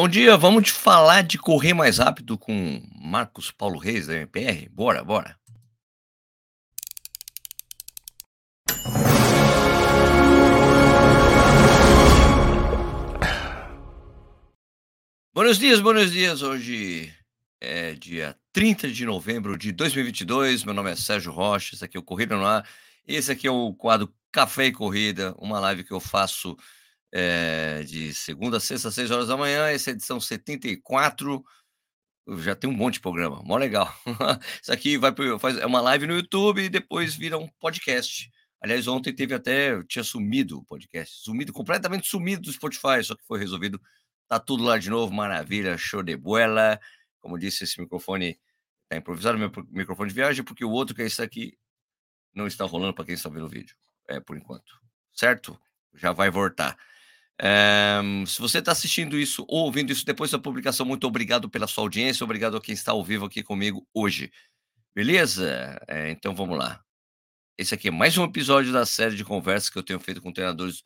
Bom dia, vamos falar de correr mais rápido com Marcos Paulo Reis da MPR? Bora, bora. Buenos dias, buenos dias. Hoje é dia 30 de novembro de 2022. Meu nome é Sérgio Rocha, esse aqui é o Corrida no Ar. Esse aqui é o quadro Café e Corrida, uma live que eu faço é, de segunda a sexta, às 6 horas da manhã, essa é edição 74. Já tem um monte de programa, mó legal. Isso aqui vai pro, faz, é uma live no YouTube e depois vira um podcast. Aliás, ontem teve até, tinha sumido o podcast, sumido, completamente sumido do Spotify, só que foi resolvido. Tá tudo lá de novo, maravilha, show de bola. Como disse, esse microfone tá improvisado, meu microfone de viagem, porque o outro que é esse aqui não está rolando para quem está vendo o vídeo, é por enquanto, certo? Já vai voltar. Se você está assistindo isso ou ouvindo isso depois da publicação, muito obrigado pela sua audiência, obrigado a quem está ao vivo aqui comigo hoje. Beleza? É, então vamos lá. Esse aqui é mais um episódio da série de conversas que eu tenho feito com treinadores de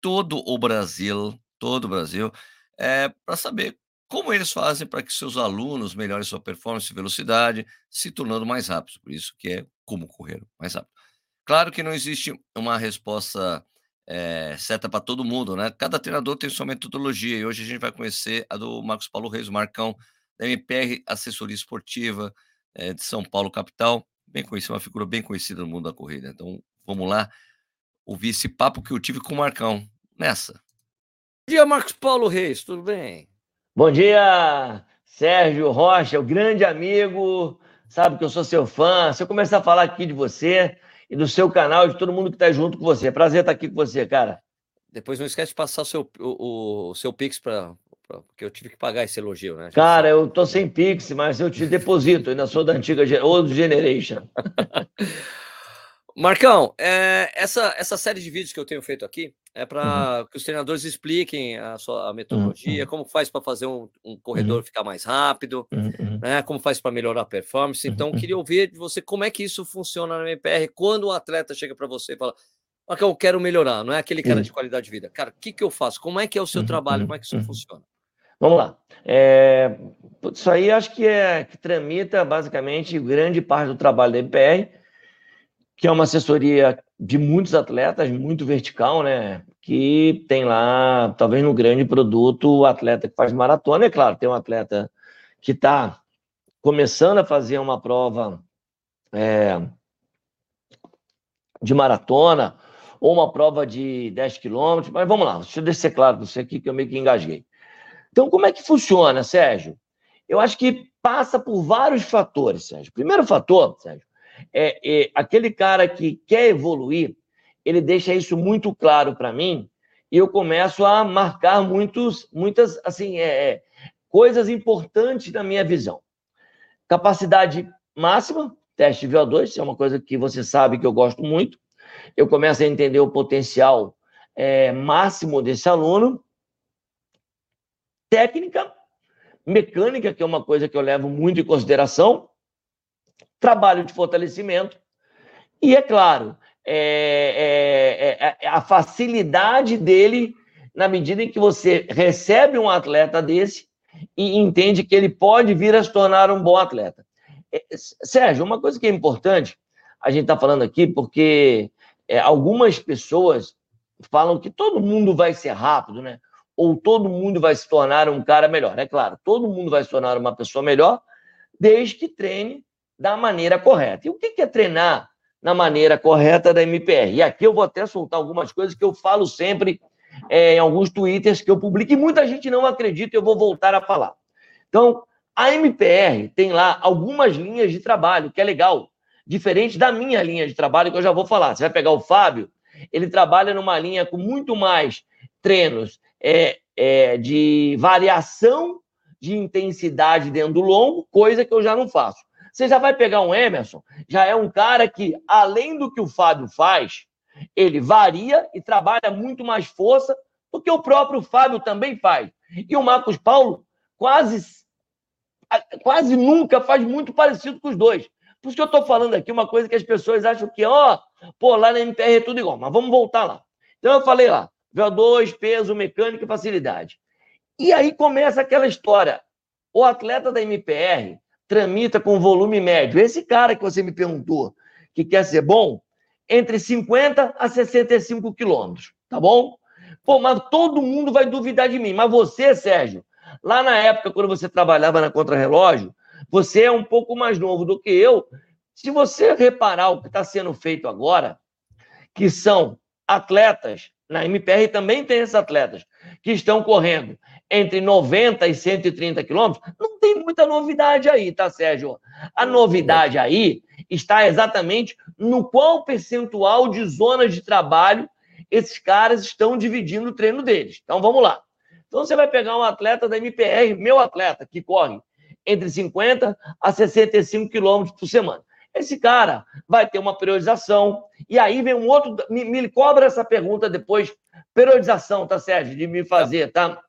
todo o Brasil, todo o Brasil, é, para saber como eles fazem para que seus alunos melhorem sua performance e velocidade, se tornando mais rápidos. Por isso que é como correr mais rápido. Claro que não existe uma resposta é, certa para todo mundo, né? Cada treinador tem sua metodologia e hoje a gente vai conhecer a do Marcos Paulo Reis, o Marcão, da MPR Assessoria Esportiva é, de São Paulo, capital. Bem conhecido, uma figura bem conhecida no mundo da corrida. Então, vamos lá ouvir esse papo que eu tive com o Marcão. Nessa. Bom dia, Marcos Paulo Reis, tudo bem? Bom dia, Sérgio Rocha, o grande amigo. Sabe que eu sou seu fã. Se eu começar a falar aqui de você, e do seu canal e de todo mundo que está junto com você. Prazer estar aqui com você, cara. Depois não esquece de passar o seu, o, o seu Pix para. Porque eu tive que pagar esse elogio, né? Cara, eu tô sem Pix, mas eu te deposito, ainda sou da antiga Old Generation. Marcão, é, essa, essa série de vídeos que eu tenho feito aqui é para uhum. que os treinadores expliquem a sua a metodologia, uhum. como faz para fazer um, um corredor uhum. ficar mais rápido, uhum. né, como faz para melhorar a performance. Então, uhum. queria ouvir de você como é que isso funciona na MPR quando o atleta chega para você e fala: Marcão, eu quero melhorar, não é aquele cara de qualidade de vida. Cara, o que, que eu faço? Como é que é o seu trabalho? Como é que isso funciona? Vamos lá. É, isso aí acho que é que tramita basicamente grande parte do trabalho da MPR que é uma assessoria de muitos atletas, muito vertical, né? Que tem lá, talvez no grande produto, o atleta que faz maratona. É claro, tem um atleta que está começando a fazer uma prova é, de maratona ou uma prova de 10 quilômetros, mas vamos lá, deixa eu ser claro com você aqui que eu meio que engasguei. Então, como é que funciona, Sérgio? Eu acho que passa por vários fatores, Sérgio. Primeiro fator, Sérgio, é, é, aquele cara que quer evoluir, ele deixa isso muito claro para mim e eu começo a marcar muitos, muitas assim, é, é coisas importantes na minha visão. Capacidade máxima, teste VO2, é uma coisa que você sabe que eu gosto muito. Eu começo a entender o potencial é, máximo desse aluno. Técnica, mecânica, que é uma coisa que eu levo muito em consideração trabalho de fortalecimento e, é claro, é, é, é, é, a facilidade dele na medida em que você recebe um atleta desse e entende que ele pode vir a se tornar um bom atleta. É, Sérgio, uma coisa que é importante, a gente está falando aqui, porque é, algumas pessoas falam que todo mundo vai ser rápido, né? Ou todo mundo vai se tornar um cara melhor. É claro, todo mundo vai se tornar uma pessoa melhor, desde que treine da maneira correta. E o que é treinar na maneira correta da MPR? E aqui eu vou até soltar algumas coisas que eu falo sempre é, em alguns twitters que eu publico e muita gente não acredita eu vou voltar a falar. Então, a MPR tem lá algumas linhas de trabalho, que é legal, diferente da minha linha de trabalho, que eu já vou falar. Você vai pegar o Fábio, ele trabalha numa linha com muito mais treinos é, é, de variação de intensidade dentro do longo, coisa que eu já não faço. Você já vai pegar um Emerson, já é um cara que, além do que o Fábio faz, ele varia e trabalha muito mais força do que o próprio Fábio também faz. E o Marcos Paulo quase, quase nunca faz muito parecido com os dois. Por isso que eu estou falando aqui uma coisa que as pessoas acham que, ó, pô, lá na MPR é tudo igual. Mas vamos voltar lá. Então eu falei lá, VO2, peso, mecânica e facilidade. E aí começa aquela história. O atleta da MPR tramita com volume médio. Esse cara que você me perguntou, que quer ser bom, entre 50 a 65 quilômetros, tá bom? Pô, mas todo mundo vai duvidar de mim. Mas você, Sérgio, lá na época, quando você trabalhava na Contrarrelógio, você é um pouco mais novo do que eu. Se você reparar o que está sendo feito agora, que são atletas, na MPR também tem esses atletas, que estão correndo entre 90 e 130 quilômetros, não tem muita novidade aí, tá, Sérgio? A novidade aí está exatamente no qual percentual de zonas de trabalho esses caras estão dividindo o treino deles. Então vamos lá. Então você vai pegar um atleta da MPR, meu atleta, que corre entre 50 a 65 quilômetros por semana. Esse cara vai ter uma periodização, e aí vem um outro. Me, me cobra essa pergunta depois. Periodização, tá, Sérgio? De me fazer, tá?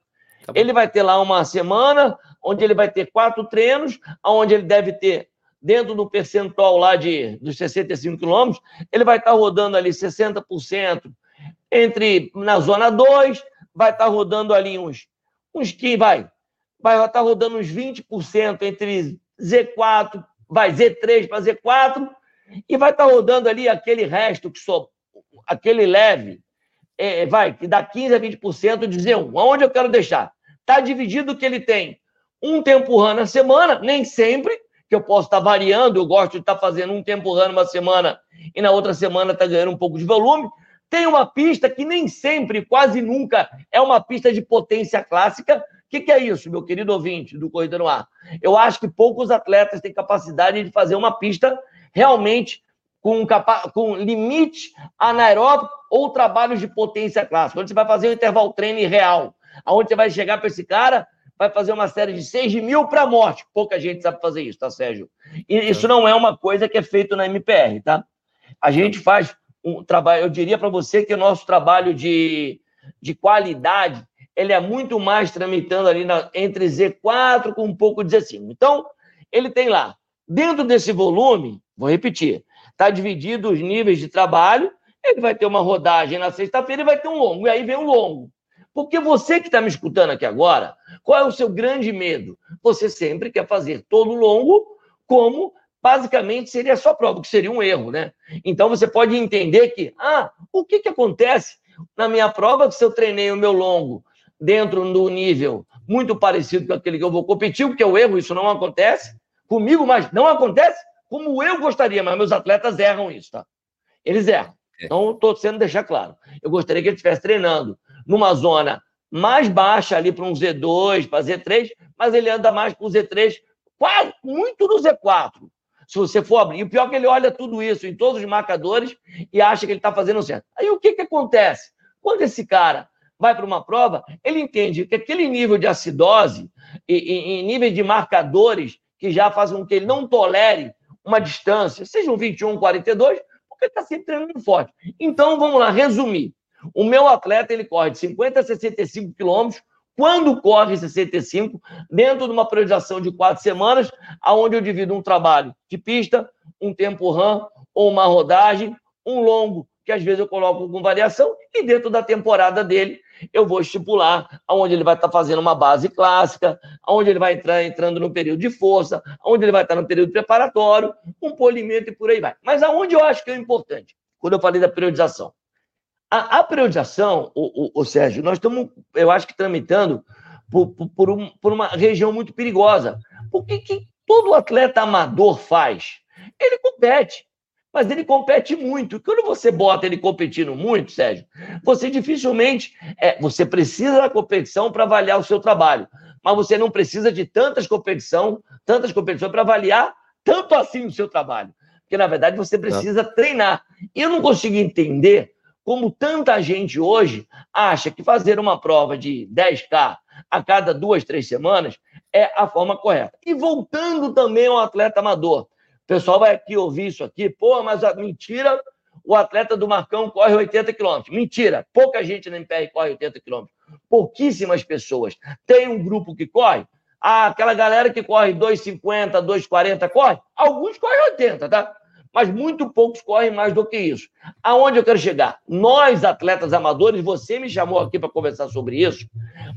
Tá ele vai ter lá uma semana, onde ele vai ter quatro treinos, onde ele deve ter, dentro do percentual lá de, dos 65 quilômetros, ele vai estar rodando ali 60% entre na zona 2, vai estar rodando ali uns, uns que vai, vai estar rodando uns 20% entre Z4, vai Z3 para Z4, e vai estar rodando ali aquele resto que só, aquele leve, é, vai, que dá 15 a 20% de Z1. Aonde eu quero deixar? Está dividido que ele tem um tempo run na semana, nem sempre, que eu posso estar variando, eu gosto de estar fazendo um tempo run numa semana e na outra semana está ganhando um pouco de volume, tem uma pista que nem sempre, quase nunca, é uma pista de potência clássica. O que, que, é isso, meu querido ouvinte do Corrida no Ar? Eu acho que poucos atletas têm capacidade de fazer uma pista realmente com, com limite anaeróbico ou trabalhos de potência clássica. Onde você vai fazer um intervalo treino real, aonde você vai chegar para esse cara, vai fazer uma série de 6 mil para morte. Pouca gente sabe fazer isso, tá, Sérgio? E isso não é uma coisa que é feito na MPR, tá? A gente faz um trabalho, eu diria para você que o nosso trabalho de, de qualidade ele é muito mais tramitando ali na, entre Z4 com um pouco de Z5. Então, ele tem lá, dentro desse volume, vou repetir, está dividido os níveis de trabalho, ele vai ter uma rodagem na sexta-feira e vai ter um longo, e aí vem o longo. Porque você que está me escutando aqui agora, qual é o seu grande medo? Você sempre quer fazer todo longo como basicamente seria só prova, que seria um erro, né? Então você pode entender que, ah, o que, que acontece na minha prova se eu treinei o meu longo dentro do nível muito parecido com aquele que eu vou competir, porque o erro, isso não acontece comigo, mas não acontece como eu gostaria, mas meus atletas erram isso, tá? Eles erram. É. Então, estou sendo deixar claro. Eu gostaria que ele estivesse treinando numa zona mais baixa ali para um Z2, para Z3, mas ele anda mais para o Z3, quase muito no Z4 se você for abrir. E o pior é que ele olha tudo isso em todos os marcadores e acha que ele está fazendo certo. Aí o que, que acontece? Quando esse cara vai para uma prova, ele entende que aquele nível de acidose e, e, e nível de marcadores que já fazem com que ele não tolere uma distância, seja um 21, 42, porque está sempre treinando forte. Então, vamos lá, resumir. O meu atleta, ele corre de 50 a 65 quilômetros quando corre 65, dentro de uma periodização de quatro semanas, aonde eu divido um trabalho de pista, um tempo run ou uma rodagem, um longo, que às vezes eu coloco com variação, e dentro da temporada dele, eu vou estipular aonde ele vai estar fazendo uma base clássica, aonde ele vai entrar entrando no período de força, aonde ele vai estar no período preparatório, um polimento e por aí vai. Mas aonde eu acho que é importante, quando eu falei da periodização? A, a priorização, o, o, o, Sérgio, nós estamos, eu acho que tramitando por, por, por, um, por uma região muito perigosa. O que, que todo atleta amador faz? Ele compete mas ele compete muito. Quando você bota ele competindo muito, Sérgio, você dificilmente. É, você precisa da competição para avaliar o seu trabalho, mas você não precisa de tantas competição, tantas competições para avaliar tanto assim o seu trabalho. Porque, na verdade, você precisa treinar. E eu não consigo entender como tanta gente hoje acha que fazer uma prova de 10K a cada duas, três semanas é a forma correta. E voltando também ao atleta amador. Pessoal vai aqui ouvir isso aqui, pô, mas a mentira, o atleta do Marcão corre 80 quilômetros. Mentira, pouca gente na MPR corre 80 quilômetros. Pouquíssimas pessoas. Tem um grupo que corre, ah, aquela galera que corre 2,50, 2,40, corre, alguns correm 80, tá? mas muito poucos correm mais do que isso. Aonde eu quero chegar? Nós, atletas amadores, você me chamou aqui para conversar sobre isso.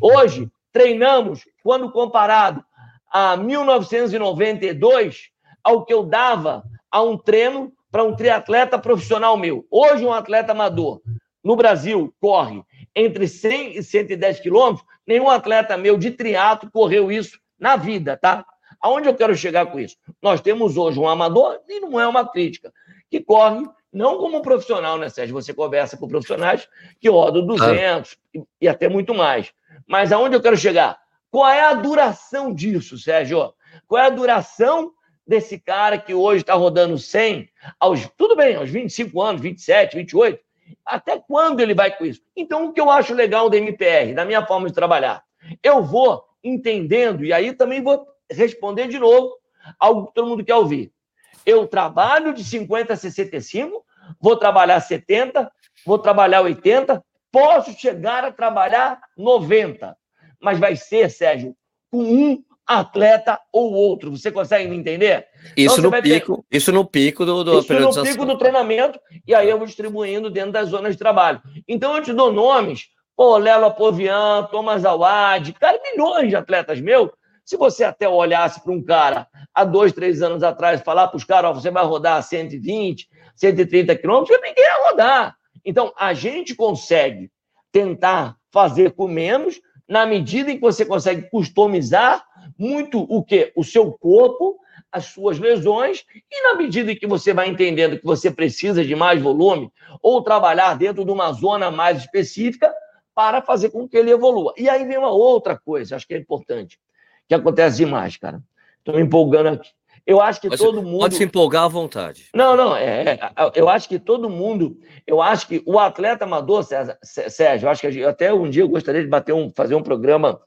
Hoje, treinamos, quando comparado a 1992, ao que eu dava a um treino para um triatleta profissional meu. Hoje, um atleta amador no Brasil corre entre 100 e 110 quilômetros, nenhum atleta meu de triatlo correu isso na vida, tá? Aonde eu quero chegar com isso? Nós temos hoje um amador, e não é uma crítica, que corre não como um profissional, né, Sérgio? Você conversa com profissionais que rodam 200 claro. e, e até muito mais. Mas aonde eu quero chegar? Qual é a duração disso, Sérgio? Qual é a duração desse cara que hoje está rodando 100, aos, tudo bem, aos 25 anos, 27, 28, até quando ele vai com isso? Então, o que eu acho legal do MPR, da minha forma de trabalhar, eu vou entendendo, e aí também vou responder de novo algo que todo mundo quer ouvir. Eu trabalho de 50 a 65, vou trabalhar 70, vou trabalhar 80, posso chegar a trabalhar 90, mas vai ser, Sérgio, com um atleta ou outro. Você consegue me entender? Isso então, no pico, ter... isso no pico do, do isso no pico do treinamento e aí eu vou distribuindo dentro das zonas de trabalho. Então eu te dou nomes, pô, Lelo Apovian, Thomas Awad, cara, milhões de atletas meus. Se você até olhasse para um cara há dois, três anos atrás, falar para os caras, ó, você vai rodar 120, 130 quilômetros, ninguém ia rodar. Então, a gente consegue tentar fazer com menos, na medida em que você consegue customizar muito o que? O seu corpo, as suas lesões, e na medida em que você vai entendendo que você precisa de mais volume, ou trabalhar dentro de uma zona mais específica para fazer com que ele evolua. E aí vem uma outra coisa, acho que é importante, que acontece demais, cara. Estou me empolgando aqui. Eu acho que pode, todo mundo. Pode se empolgar à vontade. Não, não, é, é, eu acho que todo mundo. Eu acho que o atleta amador, César, Sérgio, eu acho que até um dia eu gostaria de bater um, fazer um programa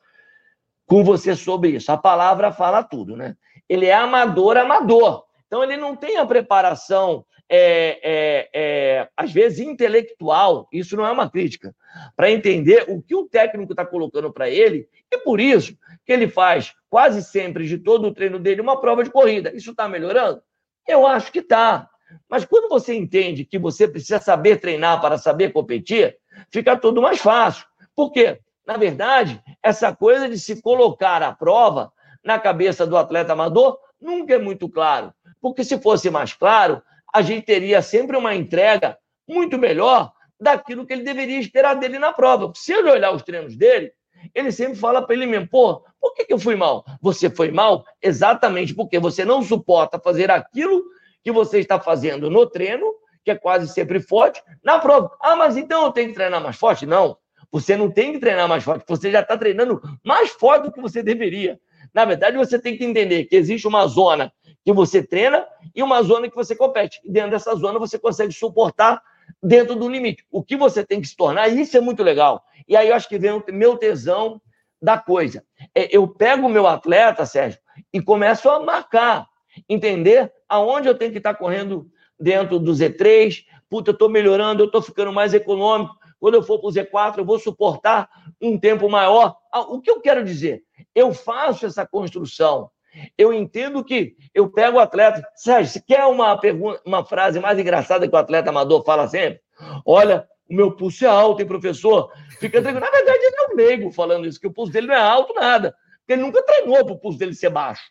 com você sobre isso. A palavra fala tudo, né? Ele é amador, amador. Então, ele não tem a preparação, é, é, é, às vezes, intelectual, isso não é uma crítica, para entender o que o técnico está colocando para ele, e por isso que ele faz quase sempre de todo o treino dele uma prova de corrida. Isso está melhorando? Eu acho que está. Mas quando você entende que você precisa saber treinar para saber competir, fica tudo mais fácil. Por quê? Na verdade, essa coisa de se colocar à prova na cabeça do atleta amador nunca é muito claro. Porque se fosse mais claro, a gente teria sempre uma entrega muito melhor daquilo que ele deveria esperar dele na prova. Se ele olhar os treinos dele, ele sempre fala para ele mesmo: pô, por que, que eu fui mal? Você foi mal exatamente porque você não suporta fazer aquilo que você está fazendo no treino, que é quase sempre forte, na prova. Ah, mas então eu tenho que treinar mais forte? Não. Você não tem que treinar mais forte, você já está treinando mais forte do que você deveria. Na verdade, você tem que entender que existe uma zona que você treina e uma zona que você compete. E dentro dessa zona você consegue suportar dentro do limite. O que você tem que se tornar, isso é muito legal. E aí eu acho que vem o meu tesão da coisa. É, eu pego o meu atleta, Sérgio, e começo a marcar, entender aonde eu tenho que estar correndo dentro do Z3. Puta, eu estou melhorando, eu estou ficando mais econômico. Quando eu for para o Z4, eu vou suportar um tempo maior. Ah, o que eu quero dizer? Eu faço essa construção. Eu entendo que eu pego o atleta. Sérgio, quer uma, pergunta, uma frase mais engraçada que o atleta amador fala sempre? Olha, o meu pulso é alto, hein, professor? Fica tranquilo. Na verdade, ele é um leigo falando isso, que o pulso dele não é alto, nada. Porque ele nunca treinou para o pulso dele ser baixo.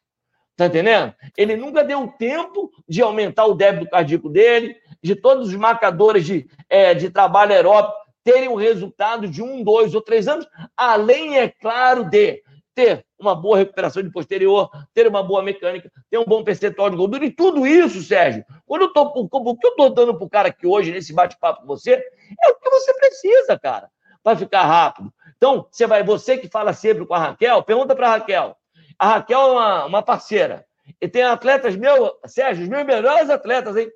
Tá entendendo? Ele nunca deu tempo de aumentar o débito cardíaco dele, de todos os marcadores de, é, de trabalho aeróbico terem o resultado de um, dois ou três anos, além, é claro, de ter uma boa recuperação de posterior, ter uma boa mecânica, ter um bom percentual de gordura, e tudo isso, Sérgio, quando eu tô, o que eu estou dando para o cara aqui hoje, nesse bate-papo com você, é o que você precisa, cara, para ficar rápido. Então, você vai, você que fala sempre com a Raquel, pergunta para a Raquel. A Raquel é uma, uma parceira. E tem atletas meus, Sérgio, os meus melhores atletas, hein?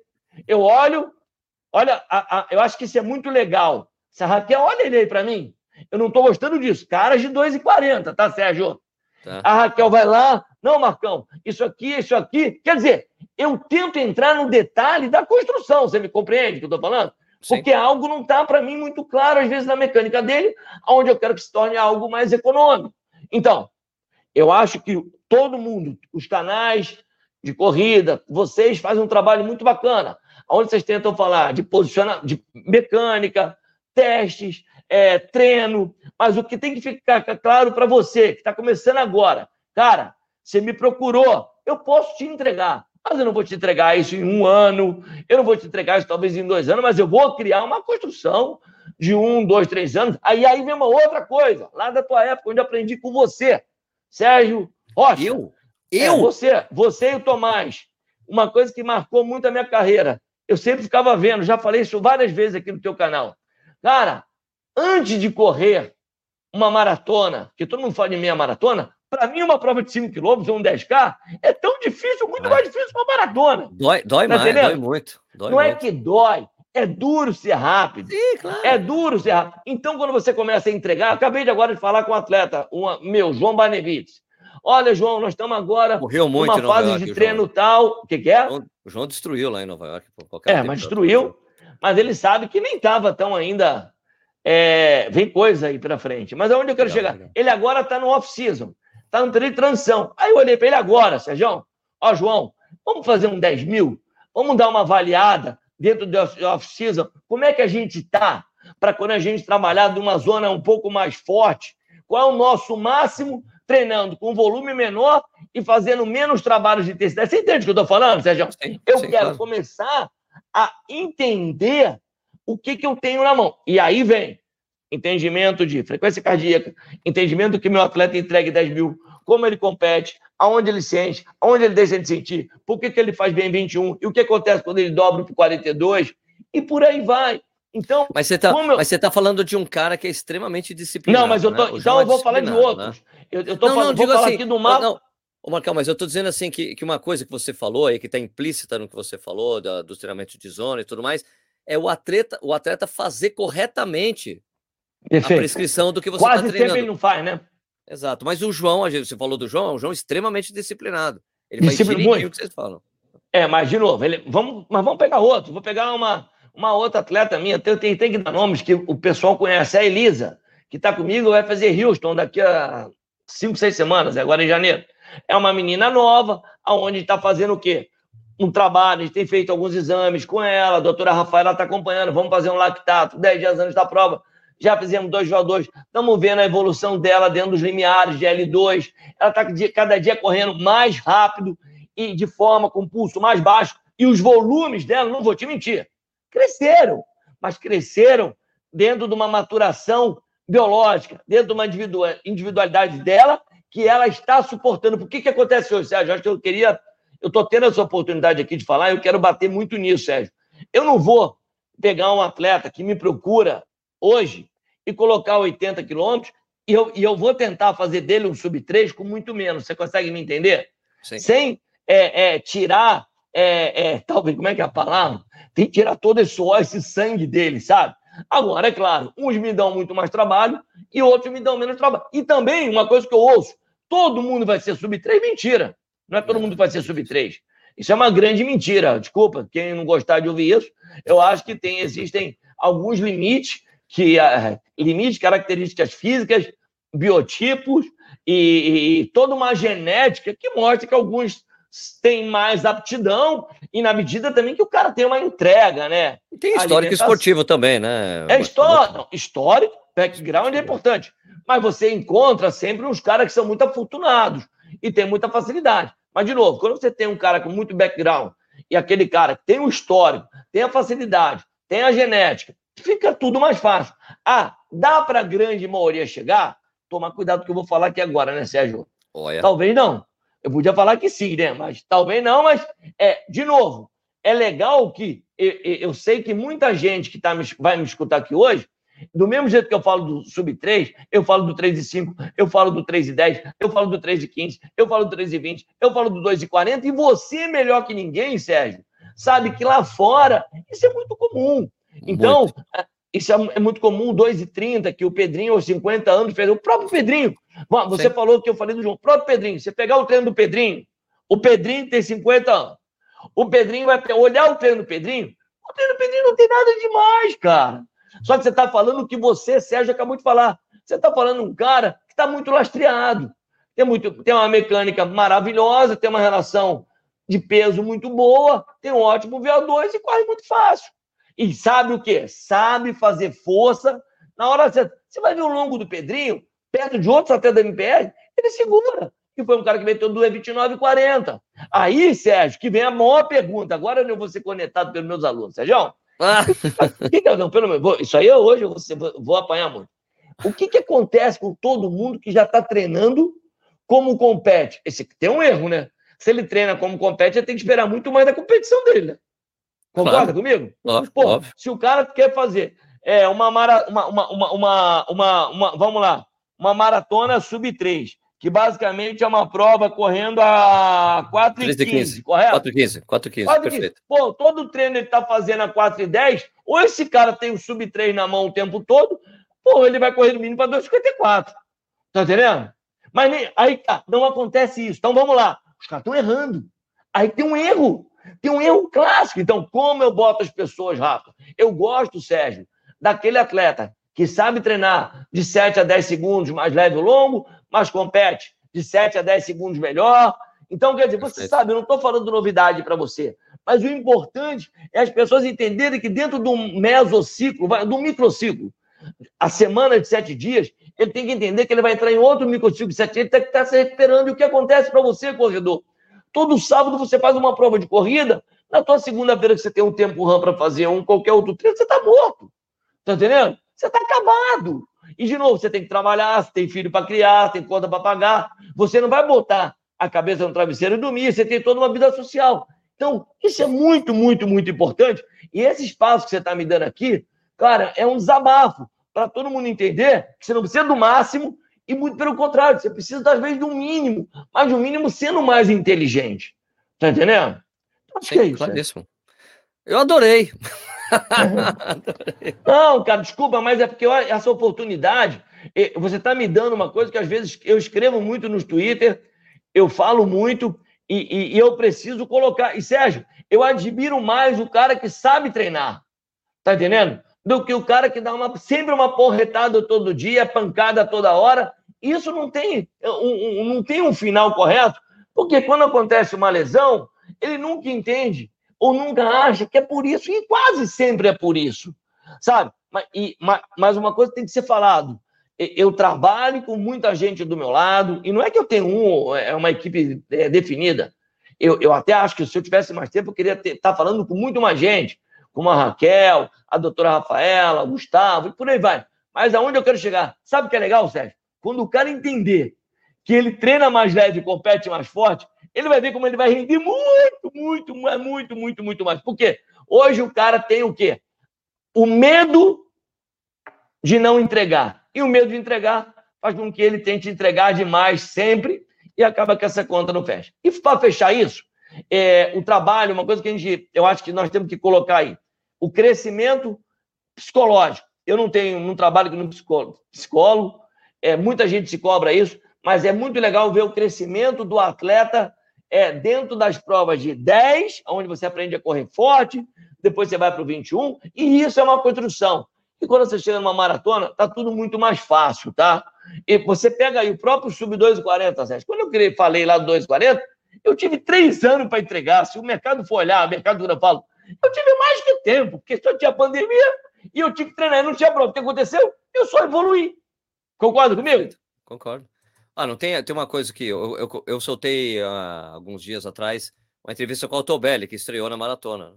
Eu olho, olha, a, a, eu acho que isso é muito legal. Se a Raquel, olha ele aí para mim. Eu não estou gostando disso. Caras de 2,40, tá, Sérgio? Tá. A Raquel vai lá, não, Marcão, isso aqui, isso aqui. Quer dizer, eu tento entrar no detalhe da construção, você me compreende o que eu estou falando? Sim. Porque algo não está para mim muito claro, às vezes, na mecânica dele, onde eu quero que se torne algo mais econômico. Então, eu acho que todo mundo, os canais de corrida, vocês fazem um trabalho muito bacana, onde vocês tentam falar de posicionamento, de mecânica, testes, é, treino. Mas o que tem que ficar claro para você, que está começando agora, cara, você me procurou, eu posso te entregar. Mas eu não vou te entregar isso em um ano, eu não vou te entregar isso talvez em dois anos, mas eu vou criar uma construção de um, dois, três anos. Aí, aí vem uma outra coisa, lá da tua época, onde eu aprendi com você, Sérgio Rocha. Eu? É, eu? É, você, você e o Tomás. Uma coisa que marcou muito a minha carreira. Eu sempre ficava vendo, já falei isso várias vezes aqui no teu canal. Cara, antes de correr uma maratona, que todo mundo fala de meia maratona, para mim, uma prova de 5 km ou um 10K é tão difícil, muito é. mais difícil que uma maratona. Dói, dói tá mais, entendendo? dói muito. Dói Não é muito. é que dói, é duro ser rápido. Sim, claro. É duro ser rápido. Então, quando você começa a entregar, acabei de agora de falar com um atleta, uma, meu, João Barnevitz. Olha, João, nós estamos agora Morreu muito numa fase York, de treino tal. O que, que é? O João destruiu lá em Nova York. é, mas destruiu. Mas ele sabe que nem estava tão ainda. É, vem coisa aí para frente. Mas aonde eu quero legal, chegar? Legal. Ele agora está no off-season, está no treino de transição. Aí eu olhei para ele agora, Sérgio. Ó, João, vamos fazer um 10 mil? Vamos dar uma avaliada dentro do off-season? Como é que a gente está para quando a gente trabalhar numa zona um pouco mais forte? Qual é o nosso máximo treinando com volume menor e fazendo menos trabalhos de intensidade. Você entende o que eu estou falando, Sérgio? Sim, eu sim, quero claro. começar a entender o que, que eu tenho na mão. E aí vem entendimento de frequência cardíaca, entendimento que meu atleta entregue 10 mil, como ele compete, aonde ele sente, aonde ele deixa de sentir, por que, que ele faz bem 21, e o que acontece quando ele dobra para 42, e por aí vai. Então, mas você está eu... você tá falando de um cara que é extremamente disciplinado. Não, mas eu tô, né? então eu vou falar de outros. Né? Eu, eu tô não, falando, não, vou falar assim, aqui do mapa. Não, Ô, Marcão, mas eu estou dizendo assim que, que uma coisa que você falou aí, que está implícita no que você falou, da, dos treinamentos de zona e tudo mais, é o atleta, o atleta fazer corretamente Perfeito. a prescrição do que você está treinando. Quase sempre ele não faz, né? Exato. Mas o João, você falou do João, é um João extremamente disciplinado. Ele vai direitinho o que vocês falam. É, mas de novo, ele, vamos, mas vamos pegar outro. Vou pegar uma, uma outra atleta minha, tem, tem, tem que dar nomes que o pessoal conhece, a Elisa, que está comigo, vai fazer Houston daqui a cinco, seis semanas, agora em janeiro. É uma menina nova, aonde está fazendo o quê? Um trabalho, a gente tem feito alguns exames com ela, a doutora Rafaela está acompanhando, vamos fazer um lactato, 10 dias antes da prova, já fizemos dois VO2, estamos vendo a evolução dela dentro dos limiares de L2, ela está cada dia correndo mais rápido e de forma com pulso mais baixo, e os volumes dela, não vou te mentir, cresceram, mas cresceram dentro de uma maturação biológica, dentro de uma individualidade dela que ela está suportando. Por que, que acontece hoje, Sérgio? Acho que eu queria. Eu estou tendo essa oportunidade aqui de falar e eu quero bater muito nisso, Sérgio. Eu não vou pegar um atleta que me procura hoje e colocar 80 quilômetros e eu, e eu vou tentar fazer dele um sub-3 com muito menos. Você consegue me entender? Sim. Sem é, é, tirar, é, é talvez, como é que é a palavra? Tem que tirar todo esse suor, esse sangue dele, sabe? Agora, é claro, uns me dão muito mais trabalho e outros me dão menos trabalho. E também, uma coisa que eu ouço, todo mundo vai ser sub-3, mentira. Não é todo mundo que vai ser sub-3. Isso é uma grande mentira. Desculpa, quem não gostar de ouvir isso, eu acho que tem, existem alguns limites, que uh, limites, características físicas, biotipos e, e, toda uma genética que mostra que alguns têm mais aptidão e na medida também que o cara tem uma entrega, né? E tem histórico esportivo também, né? É histórico, histórico, background é importante. Mas você encontra sempre uns caras que são muito afortunados e tem muita facilidade. Mas, de novo, quando você tem um cara com muito background e aquele cara que tem o histórico, tem a facilidade, tem a genética, fica tudo mais fácil. Ah, dá para a grande maioria chegar? Toma cuidado que eu vou falar aqui agora, né, Sérgio? Olha. Talvez não. Eu podia falar que sim, né? Mas talvez não, mas é, de novo, é legal que eu, eu sei que muita gente que tá, vai me escutar aqui hoje do mesmo jeito que eu falo do sub 3, eu falo do 3 e 5, eu falo do 3 e 10, eu falo do 3 e 15, eu falo do 3 e 20, eu falo do 2 e 40, e você, melhor que ninguém, Sérgio, sabe que lá fora isso é muito comum. Então, muito. É, isso é, é muito comum, 2 e 30, que o Pedrinho, aos 50 anos, fez. O próprio Pedrinho, você Sim. falou que eu falei do João, o próprio Pedrinho, você pegar o treino do Pedrinho, o Pedrinho tem 50 anos. O Pedrinho vai olhar o treino do Pedrinho, o treino do Pedrinho não tem nada demais, cara. Só que você está falando o que você, Sérgio, acabou de falar. Você está falando um cara que está muito lastreado. Tem, muito, tem uma mecânica maravilhosa, tem uma relação de peso muito boa, tem um ótimo VO2 e corre muito fácil. E sabe o quê? Sabe fazer força Na hora certa. Você vai ver o longo do Pedrinho, perto de outros até da MPR, ele segura. Que foi um cara que meteu 2,29,40. Aí, Sérgio, que vem a maior pergunta. Agora eu vou ser conectado pelos meus alunos. Sérgio, ah. que que, não, pelo menos, isso aí hoje eu vou, vou apanhar muito. O que, que acontece com todo mundo que já está treinando como compete? Esse tem um erro, né? Se ele treina como compete, ele tem que esperar muito mais da competição dele, né? Concorda claro. comigo? Óbvio, Pô, óbvio. Se o cara quer fazer é, uma, mara, uma, uma, uma, uma, uma, vamos lá, uma maratona sub-3, que basicamente é uma prova correndo a 4 e 15, correto? 4 e 15, 4 e 15, perfeito. Pô, todo treino ele tá fazendo a 4 e 10, ou esse cara tem o sub-3 na mão o tempo todo, pô, ele vai correr no mínimo para 2,54. Tá entendendo? Mas aí tá, não acontece isso. Então vamos lá. Os caras estão errando. Aí tem um erro. Tem um erro clássico. Então, como eu boto as pessoas, Rafa? Eu gosto, Sérgio, daquele atleta que sabe treinar de 7 a 10 segundos mais leve ou longo, mas compete de 7 a 10 segundos melhor. Então, quer dizer, você sabe, eu não estou falando novidade para você, mas o importante é as pessoas entenderem que dentro do mesociclo, do microciclo, a semana de sete dias, ele tem que entender que ele vai entrar em outro microciclo de sete dias, ele tem que estar se recuperando. E o que acontece para você, corredor? Todo sábado você faz uma prova de corrida, na tua segunda-feira que você tem um tempo RAM para fazer um qualquer outro treino, você está morto. Tá entendendo? Você está acabado. E, de novo, você tem que trabalhar, você tem filho para criar, tem conta para pagar. Você não vai botar a cabeça no travesseiro e dormir, você tem toda uma vida social. Então, isso é muito, muito, muito importante. E esse espaço que você está me dando aqui, cara, é um desabafo para todo mundo entender que você não precisa do máximo e muito pelo contrário, você precisa, às vezes, do mínimo, mas do mínimo sendo mais inteligente. Tá entendendo? Acho Sim, que é isso. Claríssimo. Eu adorei. Não, cara, desculpa, mas é porque essa oportunidade, você está me dando uma coisa que às vezes eu escrevo muito no Twitter, eu falo muito e, e, e, eu preciso colocar. E Sérgio, eu admiro mais o cara que sabe treinar, tá entendendo? Do que o cara que dá uma, sempre uma porretada todo dia, pancada toda hora. Isso não tem um, um, não tem um final correto, porque quando acontece uma lesão, ele nunca entende ou nunca acha que é por isso, e quase sempre é por isso, sabe? Mas, e, mas uma coisa tem que ser falado. Eu trabalho com muita gente do meu lado, e não é que eu tenho um, é uma equipe é, definida. Eu, eu até acho que se eu tivesse mais tempo, eu queria estar tá falando com muito mais gente, como a Raquel, a doutora Rafaela, o Gustavo, e por aí vai. Mas aonde eu quero chegar? Sabe o que é legal, Sérgio? Quando o cara entender que ele treina mais leve e compete mais forte, ele vai ver como ele vai render muito, muito, muito, muito, muito mais. Por quê? Hoje o cara tem o quê? O medo de não entregar. E o medo de entregar faz com que ele tente entregar demais sempre e acaba que essa conta não fecha. E para fechar isso, é, o trabalho, uma coisa que a gente, eu acho que nós temos que colocar aí, o crescimento psicológico. Eu não tenho, não trabalho com psicólogo, psicólogo é, muita gente se cobra isso, mas é muito legal ver o crescimento do atleta é dentro das provas de 10, onde você aprende a correr forte, depois você vai para o 21, e isso é uma construção. E quando você chega numa maratona, tá tudo muito mais fácil, tá? E você pega aí o próprio sub 240, Sérgio. Quando eu falei lá do 240, eu tive três anos para entregar. Se o mercado for olhar, o mercado eu falo, eu tive mais que tempo, porque só tinha pandemia e eu tive que treinar não tinha prova. O que aconteceu? Eu só evoluí. Concorda comigo? Concordo. Ah, não tem, tem uma coisa que eu, eu, eu soltei uh, alguns dias atrás uma entrevista com o Altobelli, que estreou na maratona.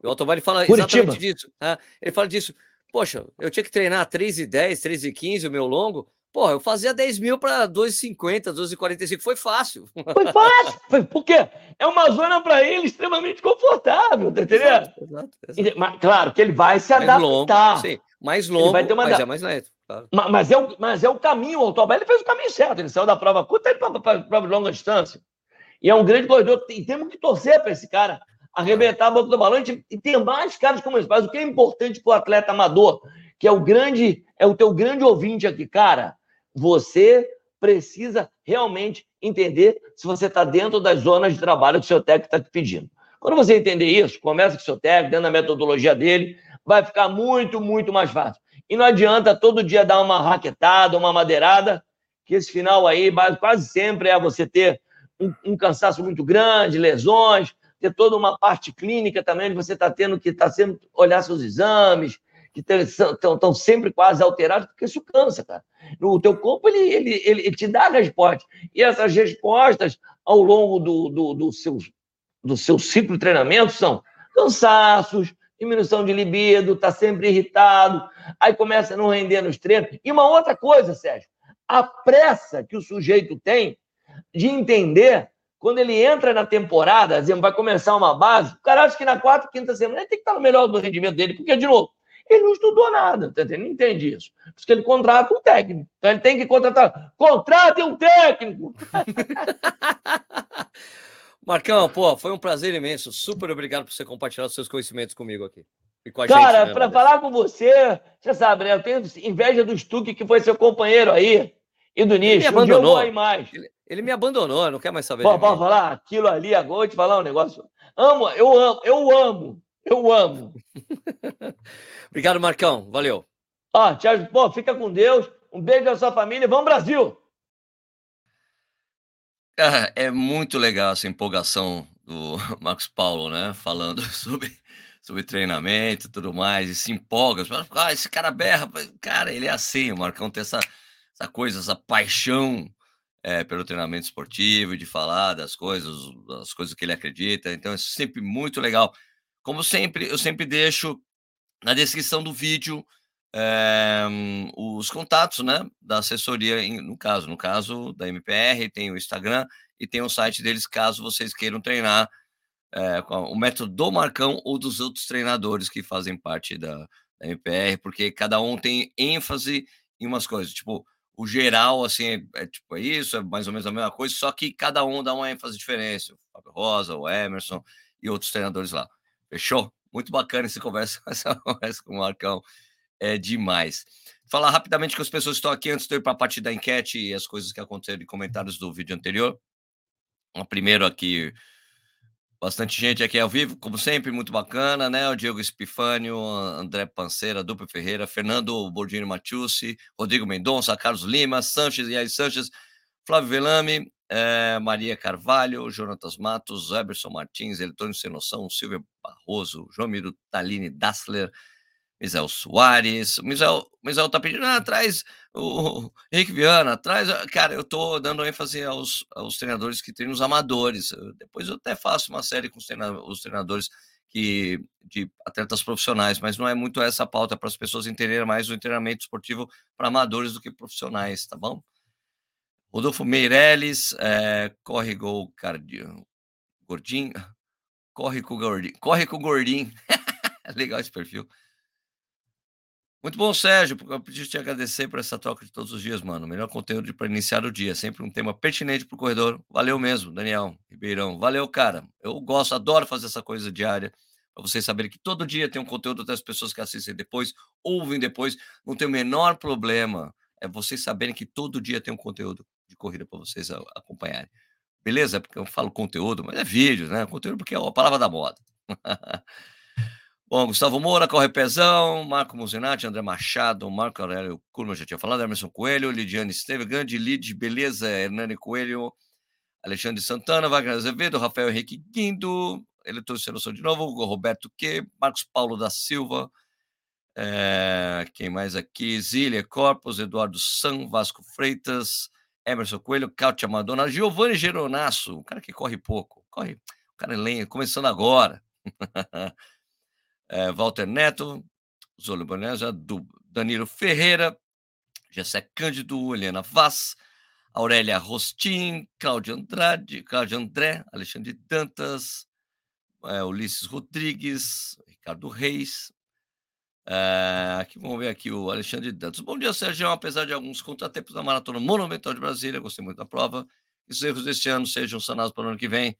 O Altobelli fala Curitiba. exatamente disso. Né? Ele fala disso. Poxa, eu tinha que treinar 3 e 10, 3 e 15, o meu longo. Porra, eu fazia 10 mil para 2,50, 2,45. Foi fácil. Foi fácil. Foi, por quê? É uma zona para ele extremamente confortável, tá entendendo? Exato, exato, exato. Mas, claro que ele vai se mais adaptar. Longo, sim, mais longo, mas é mais lento. Claro. Mas, é o, mas é o caminho, o Autobel fez o caminho certo, ele saiu da prova curta e para a prova de longa distância. E é um grande corredor, e temos que torcer para esse cara arrebentar a boca do balão e ter mais caras como esse. Mas o que é importante para o atleta amador, que é o grande, é o teu grande ouvinte aqui, cara, você precisa realmente entender se você está dentro das zonas de trabalho que o seu técnico está te pedindo. Quando você entender isso, começa com o seu técnico, dentro da metodologia dele, vai ficar muito, muito mais fácil. E não adianta todo dia dar uma raquetada, uma madeirada, que esse final aí quase sempre é você ter um, um cansaço muito grande, lesões, ter toda uma parte clínica também, onde você está tendo que tá sendo olhar seus exames, que estão sempre quase alterados, porque isso cansa, cara. O teu corpo, ele, ele, ele te dá respostas. E essas respostas, ao longo do, do, do, seu, do seu ciclo de treinamento, são cansaços, diminuição de libido, tá sempre irritado, aí começa a não render nos treinos. E uma outra coisa, Sérgio, a pressa que o sujeito tem de entender quando ele entra na temporada, exemplo, vai começar uma base, o cara acha que na quarta, quinta semana ele tem que estar no melhor do rendimento dele, porque, de novo, ele não estudou nada, tá? Não entende isso. Por isso que ele contrata um técnico. Então ele tem que contratar. Contrate um técnico! Marcão, pô, foi um prazer imenso. Super obrigado por você compartilhar os seus conhecimentos comigo aqui. Cara, gente, né, para falar com você, você sabe, né? Eu tenho inveja do Stuck, que foi seu companheiro aí, e do Nicho. Ele me abandonou. Um mais. Ele, ele, me abandonou, não quer mais saber. Pô, pode falar aquilo ali agora, vou te falar um negócio. Amo, eu amo, eu amo, eu amo. obrigado, Marcão. Valeu. Ó, Thiago, pô, fica com Deus. Um beijo à sua família. Vamos, Brasil! É muito legal essa empolgação do Marcos Paulo, né? Falando sobre, sobre treinamento e tudo mais, e se empolga. Ah, esse cara berra. Cara, ele é assim, o Marcão tem essa, essa coisa, essa paixão é, pelo treinamento esportivo, de falar das coisas, das coisas que ele acredita. Então é sempre muito legal. Como sempre, eu sempre deixo na descrição do vídeo é, os contatos, né, da assessoria, no caso, no caso da MPR, tem o Instagram e tem o site deles, caso vocês queiram treinar é, o método do Marcão ou dos outros treinadores que fazem parte da, da MPR, porque cada um tem ênfase em umas coisas, tipo, o geral, assim, é, é, tipo, é isso, é mais ou menos a mesma coisa, só que cada um dá uma ênfase diferente, o Fábio Rosa, o Emerson e outros treinadores lá. Fechou? Muito bacana essa conversa, essa conversa com o Marcão é demais. Falar rapidamente que as pessoas estão aqui antes de eu ir para a parte da enquete e as coisas que aconteceram em comentários do vídeo anterior. Um primeiro aqui, bastante gente aqui ao vivo, como sempre, muito bacana, né? O Diego Espifânio, André Panceira, Duplo Ferreira, Fernando Bordini Matiusi, Rodrigo Mendonça, Carlos Lima, Sanches e aí Sanches, Flávio Velame, é, Maria Carvalho, Jonatas Matos, Eberson Martins, Eletrônico Sem Noção, Silvia Barroso, João Miro Taline Dassler, Misael Soares. Misael, Misael tá pedindo, ah, traz o Henrique Viana, traz. Cara, eu tô dando ênfase aos, aos treinadores que treinam os amadores. Depois eu até faço uma série com os treinadores, os treinadores que, de atletas profissionais, mas não é muito essa pauta para as pessoas entenderem mais o treinamento esportivo para amadores do que profissionais, tá bom? Rodolfo Meirelles, é, corre gol cardio, gordinho, corre com o gordinho, corre com o gordinho. Legal esse perfil. Muito bom, Sérgio. Eu preciso te agradecer por essa troca de todos os dias, mano. Melhor conteúdo para iniciar o dia. Sempre um tema pertinente para o corredor. Valeu mesmo, Daniel Ribeirão. Valeu, cara. Eu gosto, adoro fazer essa coisa diária. Para vocês saberem que todo dia tem um conteúdo das pessoas que assistem depois, ouvem depois. Não tem o menor problema. É vocês saberem que todo dia tem um conteúdo de corrida para vocês acompanharem. Beleza? Porque eu falo conteúdo, mas é vídeo, né? Conteúdo porque é a palavra da moda. Bom, Gustavo Moura, Corre Pezão, Marco Muzinati, André Machado, Marco Aurélio Curma, já tinha falado, Emerson Coelho, Lidiane Esteve, grande Lid, beleza, Hernani Coelho, Alexandre Santana, Wagner Azevedo, Rafael Henrique Guindo, Eleitor Seleção de novo, Roberto Que, Marcos Paulo da Silva, é, quem mais aqui? Zília Corpus, Eduardo San, Vasco Freitas, Emerson Coelho, Cátia Madonna, Giovanni Geronasso, um cara que corre pouco, corre, o cara é lenha, começando agora. é, Walter Neto, Zolo Bonesa, Danilo Ferreira, Gessé Cândido, Helena Vaz, Aurélia Rostin, Cláudio Andrade, Cláudio André, Alexandre Dantas, é, Ulisses Rodrigues, Ricardo Reis. É, aqui vamos ver aqui o Alexandre Dantas. Bom dia, Sérgio. Apesar de alguns contratempos na Maratona Monumental de Brasília, gostei muito da prova. Que os erros deste ano sejam sanados para o ano que vem.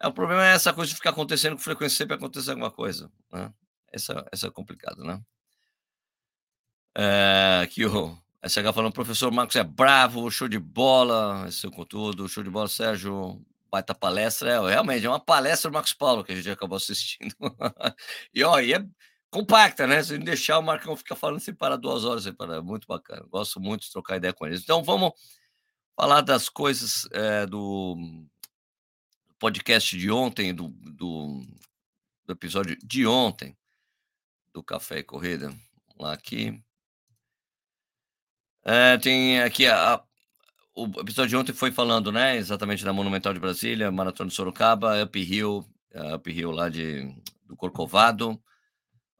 É, o problema é essa coisa de ficar acontecendo com frequência, sempre acontecer alguma coisa. Né? Essa, essa é complicado, né? É, aqui o SH falando, professor Marcos é bravo, show de bola, esse é conteúdo, show de bola, Sérgio, baita palestra. É, realmente, é uma palestra do Marcos Paulo que a gente acabou assistindo. e, ó, e é compacta, né? Se deixar o Marcão ficar falando sem parar duas horas, sem parar. muito bacana. Gosto muito de trocar ideia com eles. Então, vamos falar das coisas é, do podcast de ontem, do, do, do, episódio de ontem do Café e Corrida. Vamos lá aqui. É, tem aqui a, a, o episódio de ontem foi falando, né, exatamente da Monumental de Brasília, Maratona de Sorocaba, Up Hill, Up Hill lá de, do Corcovado.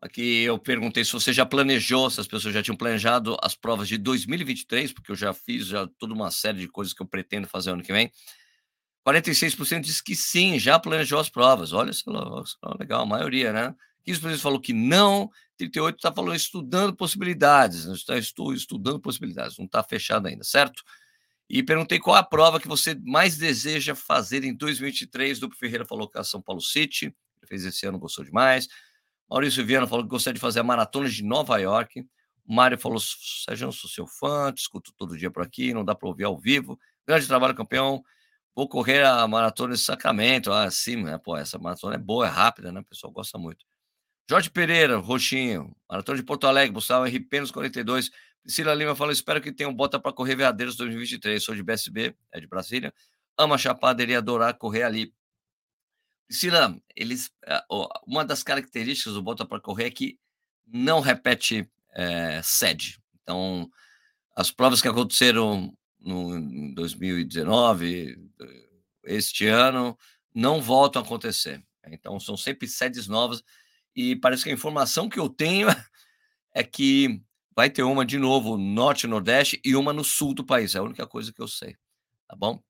Aqui eu perguntei se você já planejou, se as pessoas já tinham planejado as provas de 2023, porque eu já fiz já toda uma série de coisas que eu pretendo fazer ano que vem. 46% diz que sim, já planejou as provas. Olha só, legal, a maioria, né? 15% falou que não, 38% está falando estudando possibilidades, está estudando possibilidades, não está fechado ainda, certo? E perguntei qual a prova que você mais deseja fazer em 2023. Duplo Ferreira falou que é São Paulo City, fez esse ano, gostou demais. Maurício Viana falou que gostaria de fazer a maratona de Nova York. Mário falou: Sérgio, sou seu fã, te escuto todo dia por aqui, não dá para ouvir ao vivo. Grande trabalho, campeão. Vou correr a maratona de Sacramento. Ah, sim, né? Pô, essa maratona é boa, é rápida, né? O pessoal gosta muito. Jorge Pereira, Roxinho. Maratona de Porto Alegre, buscar RP nos 42. Priscila Lima falou: espero que tenham bota para correr Veadeiros 2023. Sou de BSB, é de Brasília. Ama Chapada, iria adorar correr ali. Priscila, eles, eh, uma das características do bota para correr é que não repete é, sede. Então, as provas que aconteceram no, em 2019, este ano, não voltam a acontecer. Então, são sempre sedes novas. E parece que a informação que eu tenho é que vai ter uma de novo no norte e nordeste e uma no sul do país. É a única coisa que eu sei. Tá bom?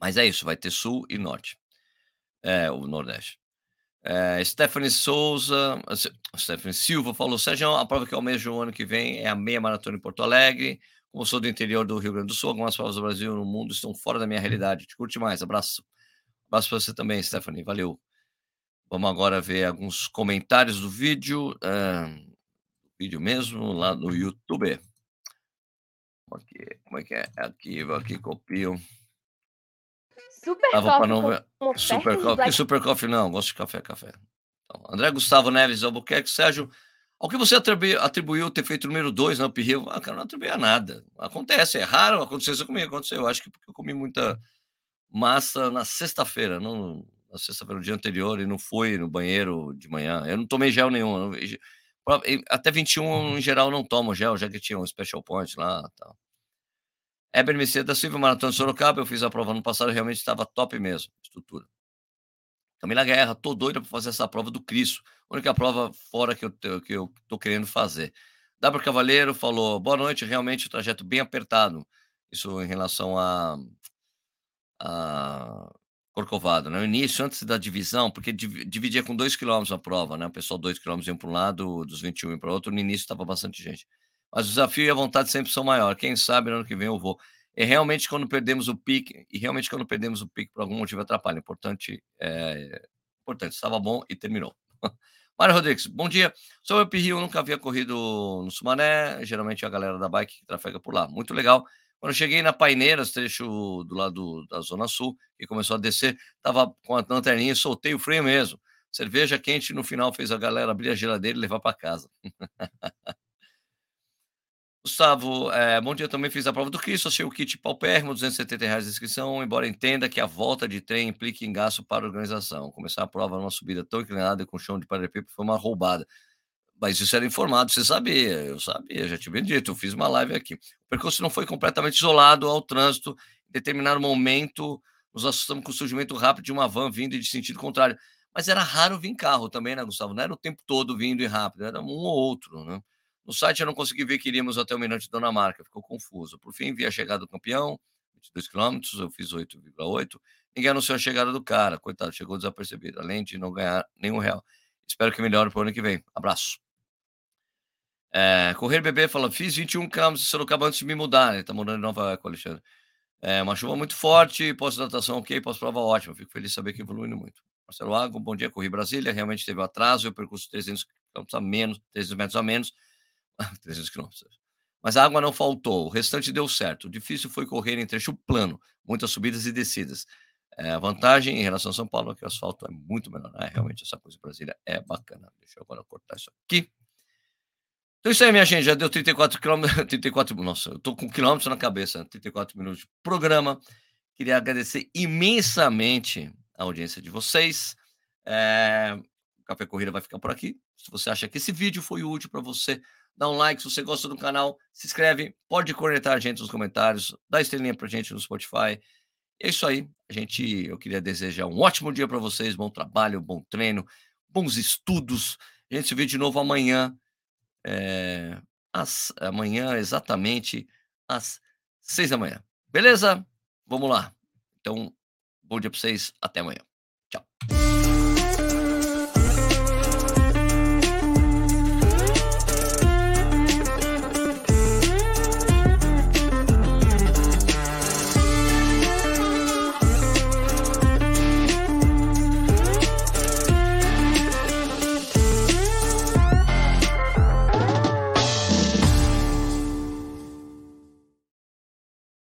Mas é isso, vai ter sul e norte. É, o nordeste. É, Stephanie Souza, Stephanie Silva falou: Sérgio, a prova que almejo o ano que vem é a meia maratona em Porto Alegre. Como sou do interior do Rio Grande do Sul, algumas provas do Brasil e no mundo estão fora da minha realidade. Te curte mais. Abraço. Abraço para você também, Stephanie. Valeu. Vamos agora ver alguns comentários do vídeo. Uh, vídeo mesmo, lá no YouTube. Aqui, como é que é? Arquivo aqui, copio. Super Tava Coffee. Não... Super Coffee. Que Super Coffee não, gosto de café, café. Então, André Gustavo Neves Albuquerque, Sérgio, ao que você atribuiu, atribuiu ter feito o número 2 na Uphill? Ah, cara, não atribuía nada. Acontece, é raro acontecer isso comigo. Aconteceu, eu acho que porque eu comi muita massa na sexta-feira, não na sexta-feira, no dia anterior, e não fui no banheiro de manhã. Eu não tomei gel nenhum. Até 21, em geral, não tomo gel, já que tinha um special point lá tal. Eber Messias da Silva, Maratona de Sorocaba, eu fiz a prova no passado, realmente estava top mesmo, estrutura. Camila Guerra, tô doida para fazer essa prova do Cristo. A única prova fora que eu, que eu tô querendo fazer. Dabra Cavaleiro falou: boa noite, realmente o trajeto bem apertado. Isso em relação a, a Corcovado, né? No início, antes da divisão, porque dividia com 2 km a prova, né? O pessoal 2 km iam para um lado, dos 21 iam para o outro. No início estava bastante gente. Mas o desafio e a vontade sempre são maiores. Quem sabe no ano que vem eu vou. E realmente, quando perdemos o pique, e realmente quando perdemos o pique por algum motivo atrapalha. Importante, é, importante, estava bom e terminou. Mário Rodrigues, bom dia. Sou eu, Rio, nunca havia corrido no Sumané, geralmente é a galera da bike que trafega por lá. Muito legal. Quando eu cheguei na Paineiras, trecho do lado da Zona Sul, e começou a descer, estava com a lanterninha e soltei o freio mesmo. Cerveja quente no final fez a galera abrir a geladeira e levar para casa. Gustavo, é, bom dia. Também fiz a prova do Cristo, achei o kit paupérrimo, 270 reais de inscrição, embora entenda que a volta de trem implique em gasto para a organização. Começar a prova numa subida tão inclinada e com chão de paralelepípedo foi uma roubada. Mas isso era informado, você sabia, eu sabia, já tinha dito, eu fiz uma live aqui. O percurso não foi completamente isolado ao trânsito. Em determinado momento, nos assustamos com o surgimento rápido de uma van vindo de sentido contrário. Mas era raro vir carro também, né, Gustavo? Não era o tempo todo vindo e rápido, era um ou outro, né? No site eu não consegui ver que iríamos até o Mirante Dona Marca, ficou confuso. Por fim, vi a chegada do campeão, 22 quilômetros, eu fiz 8,8. Ninguém anunciou a chegada do cara, coitado, chegou desapercebido, além de não ganhar nenhum real. Espero que melhore para o ano que vem. Abraço. É, Correr Bebê fala: fiz 21 km de Sorocaba antes de me mudar, né? Tá morando em Nova York, Alexandre. É, uma chuva muito forte, pós-hidratação ok, pós-prova ótima. Fico feliz de saber que evoluindo muito. Marcelo Água, bom dia, corri Brasília. Realmente teve atraso, eu percurso 300 km a menos, 300 metros a menos 300 quilômetros. Mas a água não faltou, o restante deu certo. O difícil foi correr em trecho plano, muitas subidas e descidas. É, a vantagem em relação a São Paulo é que o asfalto é muito menor. É, realmente, essa coisa Brasília é bacana. Deixa eu agora cortar isso aqui. Então, isso aí, minha gente. Já deu 34 quilômetros. 34, nossa, eu tô com quilômetros na cabeça. 34 minutos de programa. Queria agradecer imensamente a audiência de vocês. É, o Café Corrida vai ficar por aqui. Se você acha que esse vídeo foi útil para você, dá um like se você gosta do canal, se inscreve, pode conectar a gente nos comentários, dá estrelinha pra gente no Spotify. É isso aí. A gente, eu queria desejar um ótimo dia para vocês, bom trabalho, bom treino, bons estudos. A gente se vê de novo amanhã, é, às, amanhã exatamente às seis da manhã. Beleza? Vamos lá. Então, bom dia para vocês. Até amanhã. Tchau.